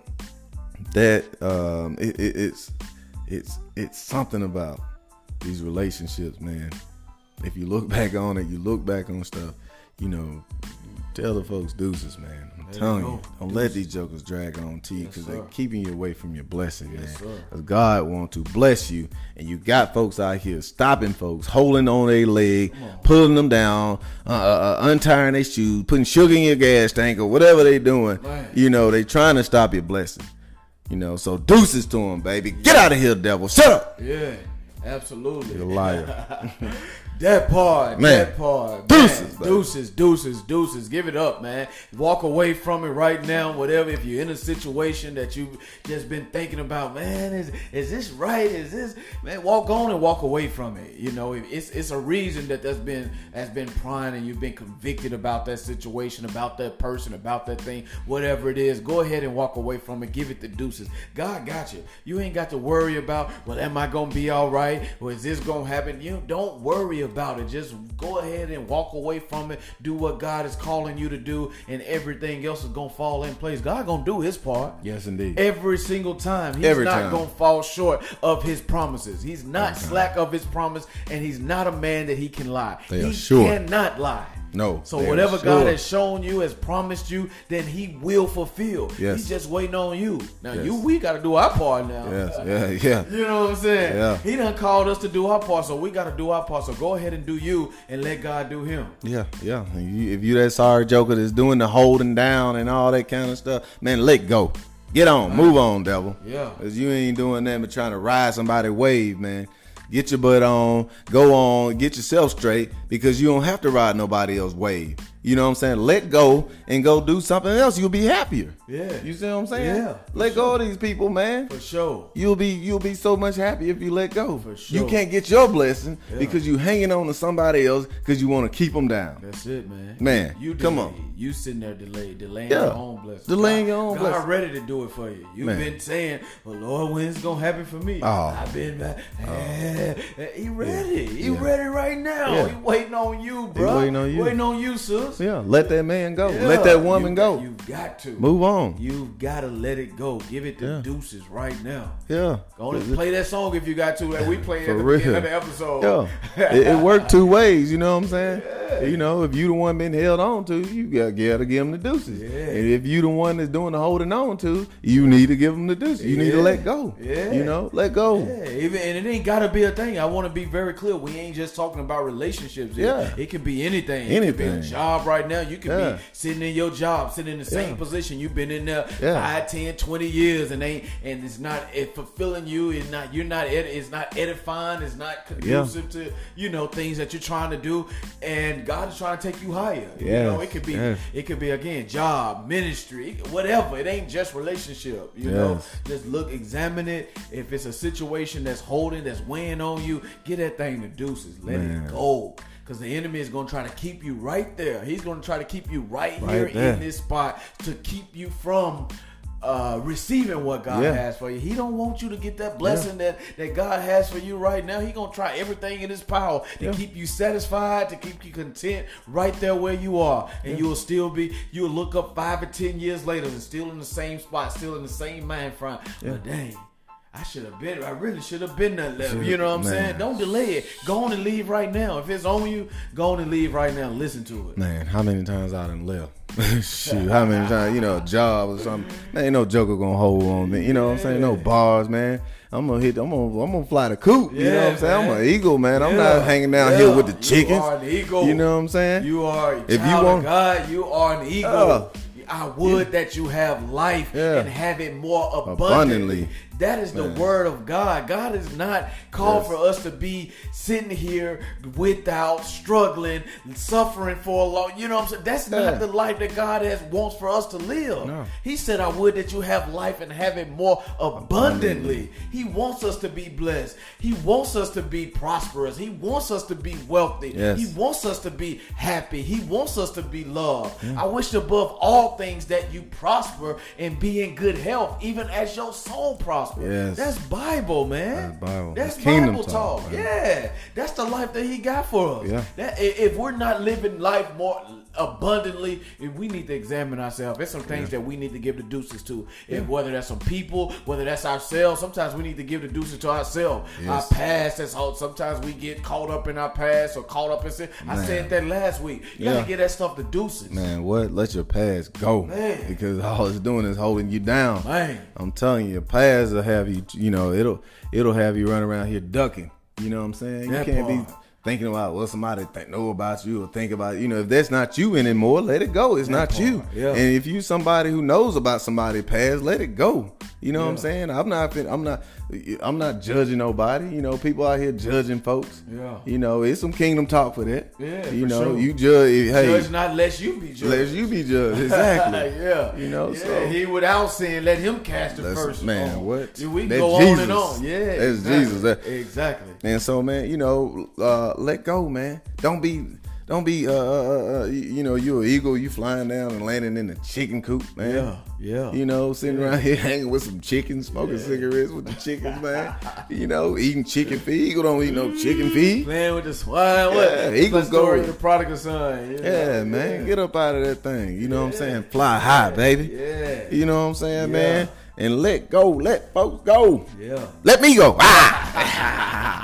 that um, it, it, it's it's it's something about these relationships, man. If you look back on it, you look back on stuff. You know, tell the folks deuces, man. I'm telling you, don't let these jokers drag on to you because sir. they're keeping you away from your blessing, Yes, man. sir. 'Cause God want to bless you, and you got folks out here stopping folks, holding on their leg, pulling them down, uh, uh, uh, untying their shoes, putting sugar in your gas tank, or whatever they're doing. Man. You know, they trying to stop your blessing. You know, so deuces to them, baby. Get out of here, devil. Shut up. Yeah. Absolutely. You're a liar. That part, Man. that part, Deuces, man. deuces, deuces, deuces. Give it up, man. Walk away from it right now. Whatever. If you're in a situation that you've just been thinking about, man, is is this right? Is this man? Walk on and walk away from it. You know, it's it's a reason that that's been has been prying and you've been convicted about that situation, about that person, about that thing, whatever it is. Go ahead and walk away from it. Give it the deuces. God got you. You ain't got to worry about. Well, am I gonna be all right? Or is this gonna happen? You don't worry about it. Just go ahead and walk away from it. Do what God is calling you to do, and everything else is gonna fall in place. God gonna do His part. yes, indeed. Every single time. He's Every not time. going to fall short of his promises. He's not oh, slack of his promise, and he's not a man that he can lie. They he sure. cannot lie. No, So whatever God has shown you, has promised you, then he will fulfill. Yes. He's just waiting on you. Now Yes. you we gotta do our part now. Yes, yeah, yeah. You know what I'm saying? Yeah. He done called us to do our part, so we got to do our part. So go ahead and do you, and let God do Him. Yeah, yeah. And you, if you that sorry joker that's doing the holding down and all that kind of stuff, man, let go. Get on, move on, devil. Yeah. Cause you ain't doing that but trying to ride somebody's wave, man. Get your butt on, go on, get yourself straight because you don't have to ride nobody else's wave. You know what I'm saying? Let go and go do something else. You'll be happier. Yeah. You see what I'm saying? Yeah, Let go of these people, man. For sure. You'll be you'll be so much happier if you let go. For sure. You can't get your blessing Yeah. because you hanging on to somebody else because you want to keep them down. That's it, man. Man, you come on. You sitting there delayed, delaying Yeah. your own blessing. Delaying God- your own blessing. God blessing. ready to do it for you. You've Man. been saying, "Well, Lord, when's gonna happen for me?" Oh. I've been, eh, he ready. He Yeah. ready right now. He waiting on you, bro. waiting on you. Waiting on you, sis. Yeah, let that man go. Yeah. Let that woman You- go. You got to Move on. You gotta let it go. Give it the Yeah. deuces right now. Yeah. Go and play that song if you got to. Like we played at the real. beginning of the episode. Yeah, it, it worked two ways. You know what I'm saying? Yeah. You know, if you the one been held on to, you got, gotta give them the deuces. Yeah. And if you the one that's doing the holding on to, you need to give them the deuces. You need to let go. Yeah. You know, let go. Yeah, even and it ain't gotta be a thing. I want to be very clear. We ain't just talking about relationships. It- Yeah. it, can be anything. It could be a Anything. Job right now. You could Yeah. be sitting in your job, sitting in the same Yeah. position. You've been in there Yeah. five, ten, twenty years, and ain't and it's not it fulfilling you. It's not you're not it's not edifying. It's not conducive to you know things that you're trying to do. And God is trying to take you higher. You know, it could be it could be again job, ministry, whatever. It ain't just relationship. You know, just look, examine it. If it's a situation that's holding, that's weighing on you, get that thing to deuces. Let Man. it go. Because the enemy is going to try to keep you right there. He's going to try to keep you right, Right here there. in this spot to keep you from uh, receiving what God Yeah. has for you. He don't want you to get that blessing that, that God has for you right now. He going to try everything in his power to Yeah. keep you satisfied, to keep you content right there where you are. And you'll still be, you'll look up five or ten years later and still in the same spot, still in the same mind frame. But dang, I should have been, I really should have been that level. You know what I'm Man. saying? Don't delay it. Go on and leave right now. If it's on you, go on and leave right now. Listen to it. Man, how many times I done left? Shoot, how many times, you know, a job or something. Man, ain't no joker gonna hold on me. You know what I'm saying? No bars, man. I'm gonna hit. I'm gonna. I'm gonna fly the coop. You know what I'm saying? I'm an eagle, man. I'm Yeah. not hanging down Yeah. here with the chickens. You are an eagle. You know what I'm saying? You are If you want- God. You are an eagle. Yeah. I would that you have life and have it more abundantly. Abundantly. That is the Man. word of God. God is not called Yes. for us to be sitting here without, struggling, suffering for a long. You know what I'm saying? That's Yeah. not the life that God has wants for us to live. No. He said, "I would that you have life and have it more abundantly." He wants us to be blessed. He wants us to be prosperous. He wants us to be wealthy. Yes. He wants us to be happy. He wants us to be loved. Mm. I wish above all things that you prosper and be in good health, even as your soul prospers. Yes. That's Bible, man. That's Bible. That's, That's Bible talk, talk. Yeah, that's the life that He got for us. Yeah. That, if we're not living life more abundantly, if we need to examine ourselves. There's some things that we need to give the deuces to. If whether that's some people, whether that's ourselves, sometimes we need to give the deuces to ourselves. Yes. Our past. That's how sometimes we get caught up in our past or caught up in sin. I said that last week. You Yeah. gotta get that stuff to deuces. Man, what? Let your past go. Man. Because all it's doing is holding you down. Man. I'm telling you, your past will have you. You know, it'll it'll have you run around here ducking. You know what I'm saying? That you can't be thinking about what somebody think know about you or think about. You know, if that's not you anymore, let it go. It's not you. yeah. And if you somebody who knows about somebody past, let it go. You know what I'm saying? I'm not. I'm not. I'm not judging nobody. You know, people out here judging folks. Yeah. You know, it's some kingdom talk for that. Yeah, You know, sure. you judge. Hey, Judge not lest you be judged. let you be judged. Exactly. yeah. You know, yeah, so- he without sin, let him cast the first. man, stone. what? Yeah, We can That's go on and on. Yeah. That's exactly. Jesus. That- exactly. And so, man, you know, uh, let go, man. Don't be, don't be, uh, uh, uh, you, you know, you're an eagle. You flying down and landing in the chicken coop, man. Yeah, yeah. You know, sitting around here hanging with some chickens, smoking cigarettes with the chickens, man. you know, eating chicken feed. Eagle don't eat no chicken feed. Man, with the swine. What? Yeah, It's Eagles go- the prodigal son. Yeah, Yeah, man, get up out of that thing. You know what I'm saying? Fly high, baby. Yeah. You know what I'm saying, Yeah. man? And let go, let folks go. Yeah. Let me go. Ah!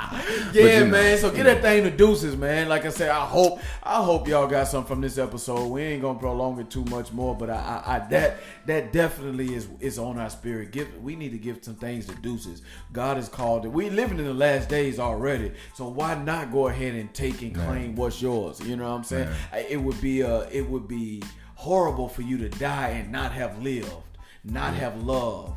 Yeah, you know, man. So get that thing to deuces, man. Like I said, I hope I hope y'all got something from this episode. We ain't gonna prolong it too much more, but I, I, I that that definitely is is on our spirit. Give we need to give some things to deuces. God has called it. We living in the last days already, so why not go ahead and take and claim what's yours? You know what I'm saying? It would be uh it would be horrible for you to die and not have lived, not have loved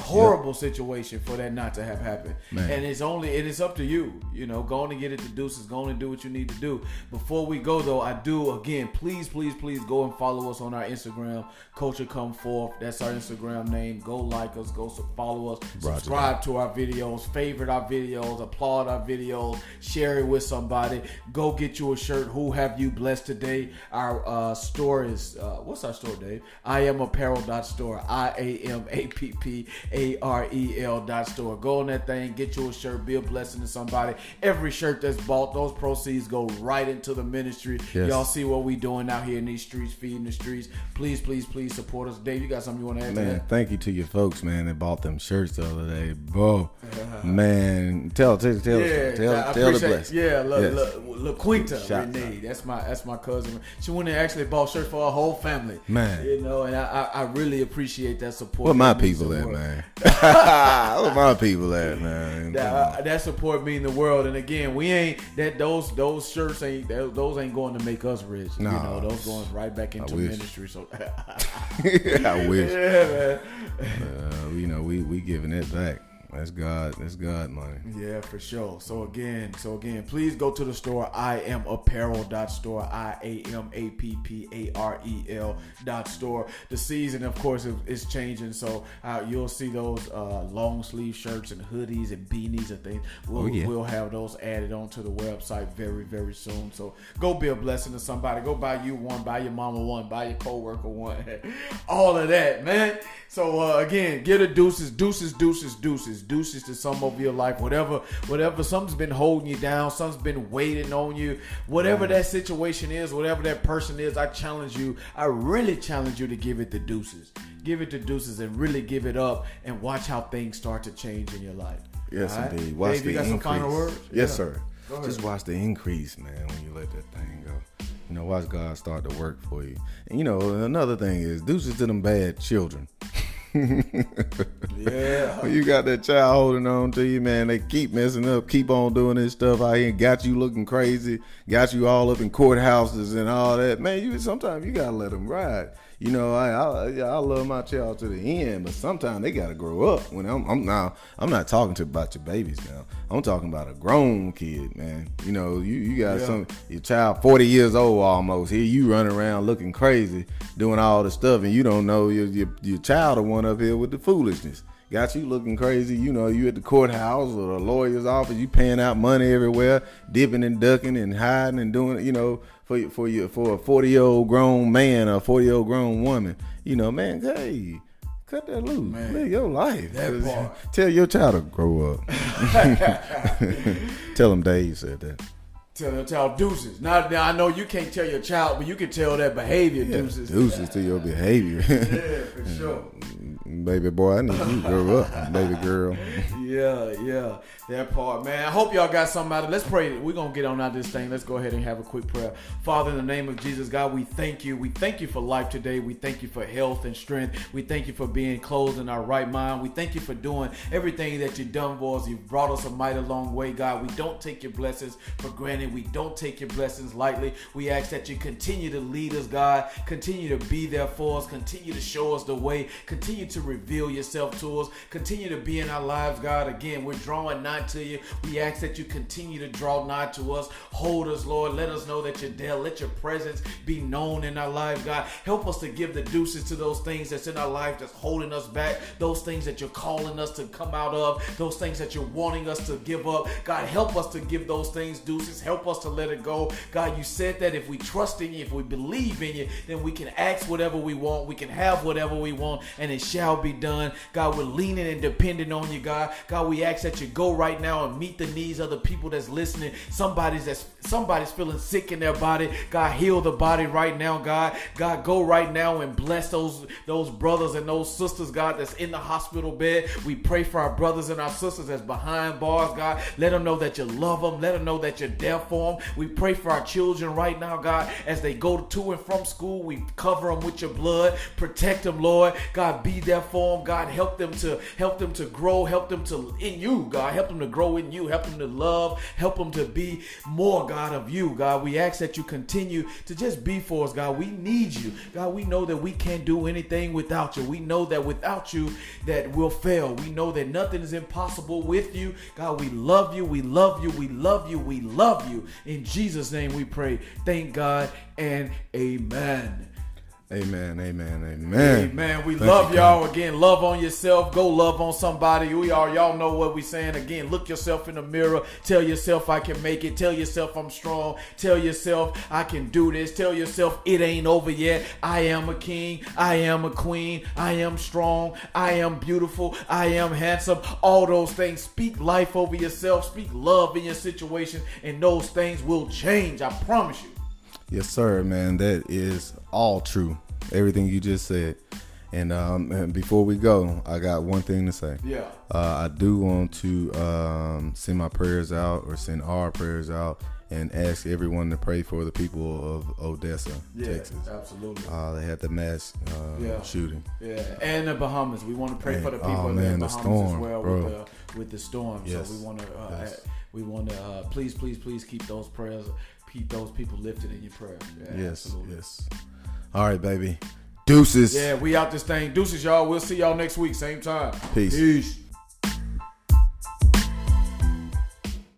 horrible situation for that not to have happened. Man. And it's only and it's up to you. You know, go on and get it to deuces. Go on and do what you need to do. Before we go though, I do again. Please, please, please go and follow us on our Instagram. Culture come forth. That's our Instagram name. Go like us. Go follow us. Roger subscribe to our videos. Favorite our videos. Applaud our videos. Share it with somebody. Go get you a shirt. Who have you blessed today? Our uh, store is uh, what's our store, Dave? I am apparel.store. I A M A P P A R E L dot store. Go on that thing, get you a shirt, be a blessing to somebody. Every shirt that's bought, those proceeds go right into the ministry. Yes. Y'all see what we doing out here in these streets, feeding the streets. Please, please, please support us. Dave, you got something you want to add to Man, that? thank you to your folks, man, that bought them shirts the other day. Bro, man, tell, tell, tell, Yeah, tell, I tell the bless. Yeah, La, Yes. La, La Quinta Renee. That's my that's my cousin. She went and actually bought shirts for her whole family. Man. you know, and I I, I really appreciate that support. Where my people the at, world. Man? Where my people at, man? That, uh, that support mean the world, and again, we ain't that those those shirts ain't that, those ain't going to make us rich. You know, those going right back into ministry. So I wish. yeah, man. Uh, you know, we we giving it back. That's God. That's God money. Yeah, for sure. So again, so again, please go to the store. I am apparel dot store. I A M A P P A R E L dot store. The season, of course, is, changing. So uh, you'll see those uh, long sleeve shirts and hoodies and beanies and things. We'll Oh, yeah. we'll have those added onto the website very very soon. So go be a blessing to somebody. Go buy you one. Buy your mama one. Buy your coworker one. All of that, man. So uh, again, get a deuces, deuces, deuces, deuces, deuces to some of your life. Whatever, whatever. Something's been holding you down. Something's been waiting on you. Whatever that situation is, whatever that person is, I challenge you. I really challenge you to give it the deuces. Give it the deuces and really give it up and watch how things start to change in your life. Yes, right? indeed. Watch Dave, the you got some increase. Yes, Yeah. sir. Just watch the increase, man, when you let that thing go. You know, watch God start to work for you. And you know, another thing is deuces to them bad children. Yeah. When you got that child holding on to you, man, they keep messing up, keep on doing this stuff out here, got you looking crazy, got you all up in courthouses and all that. Man, you sometimes you gotta let them ride. You know, I I, I love my child to the end, but sometimes they gotta grow up. When I'm, I'm now, I'm not talking to about your babies now. I'm talking about a grown kid, man. You know, you you got Yeah. some your child 40 years old almost. Here you running around looking crazy, doing all the stuff, and you don't know your your, your child the one up here with the foolishness. Got you looking crazy. You know, you at the courthouse or the lawyer's office. You paying out money everywhere, dipping and ducking and hiding and doing. You know, for for you for a 40 year old grown man or 40 year old grown woman. You know, man, hey. Cut that loose. Man, Live your life. that part. Tell your child to grow up. Tell him Dave said that. Tell your child deuces. Now, now I know you can't tell your child, but you can tell that behavior Yeah, deuces. deuces to your behavior. Yeah, for sure. baby boy, I need you to grow up, baby girl. Yeah, yeah, that part, man. I hope y'all got something out of it. Let's pray. We're going to get on out of this thing. Let's go ahead and have a quick prayer. Father, in the name of Jesus, God, we thank you. We thank you for life today. We thank you for health and strength. We thank you for being closed in our right mind. We thank you for doing everything that you've done for us. You've brought us a mighty long way, God. We don't take your blessings for granted. We don't take your blessings lightly. We ask that you continue to lead us, God. Continue to be there for us. Continue to show us the way. Continue to reveal yourself to us. Continue to be in our lives, God. Again, we're drawing nigh to you. We ask that you continue to draw nigh to us. Hold us, Lord. Let us know that you're there. Let your presence be known in our lives, God. Help us to give the deuces to those things that's in our life that's holding us back. Those things that you're calling us to come out of. Those things that you're wanting us to give up. God, help us to give those things deuces. Help us to let it go. God, you said that if we trust in you, if we believe in you, then we can ask whatever we want. We can have whatever we want, and it shall be done. God, we're leaning and depending on you, God. God, we ask that you go right now and meet the needs of the people that's listening. Somebody's that's somebody's feeling sick in their body. God, heal the body right now, God. God, go right now and bless those those brothers and those sisters, God, that's in the hospital bed. We pray for our brothers and our sisters that's behind bars, God. Let them know that you love them. Let them know that you're there for them. We pray for our children right now, God, as they go to and from school. We cover them with your blood. Protect them, Lord. God, be there for them. God, help them to help them to grow. Help them to in you, God. Help them to grow in you. Help them to love. Help them to be more, God, of you, God. We ask that you continue to just be for us, God. We need you, God. We know that we can't do anything without you. We know that without you, that we'll fail. We know that nothing is impossible with you, God. We love you. We love you. We love you. We love you. In Jesus' name, we pray. Thank God and Amen. Amen, amen, amen. Amen. we Thank love you, y'all again. Love on yourself. Go love on somebody. We are y'all know what we saying again. Look yourself in the mirror. Tell yourself I can make it. Tell yourself I'm strong. Tell yourself I can do this. Tell yourself it ain't over yet. I am a king. I am a queen. I am strong. I am beautiful. I am handsome. All those things. Speak life over yourself. Speak love in your situation, and those things will change. I promise you. Yes, sir, man. That is all true. Everything you just said. And, um, and before we go, I got one thing to say. Yeah. Uh, I do want to um, send my prayers out or send our prayers out and ask everyone to pray for the people of Odessa, Texas. absolutely. Uh, they had the mass uh, Yeah. shooting. Yeah, and the Bahamas. We want to pray Man, for the people oh, in man, the the Bahamas as storm, well bro. with the with the storm. Yes. So we want to uh, Yes. we want to uh, please, please, please keep those prayers, keep those people lifted in your prayers. Yeah, yes, absolutely. yes. All right, baby. Deuces. Yeah, we out this thing. Deuces, y'all. We'll see y'all next week, same time. Peace. Peace.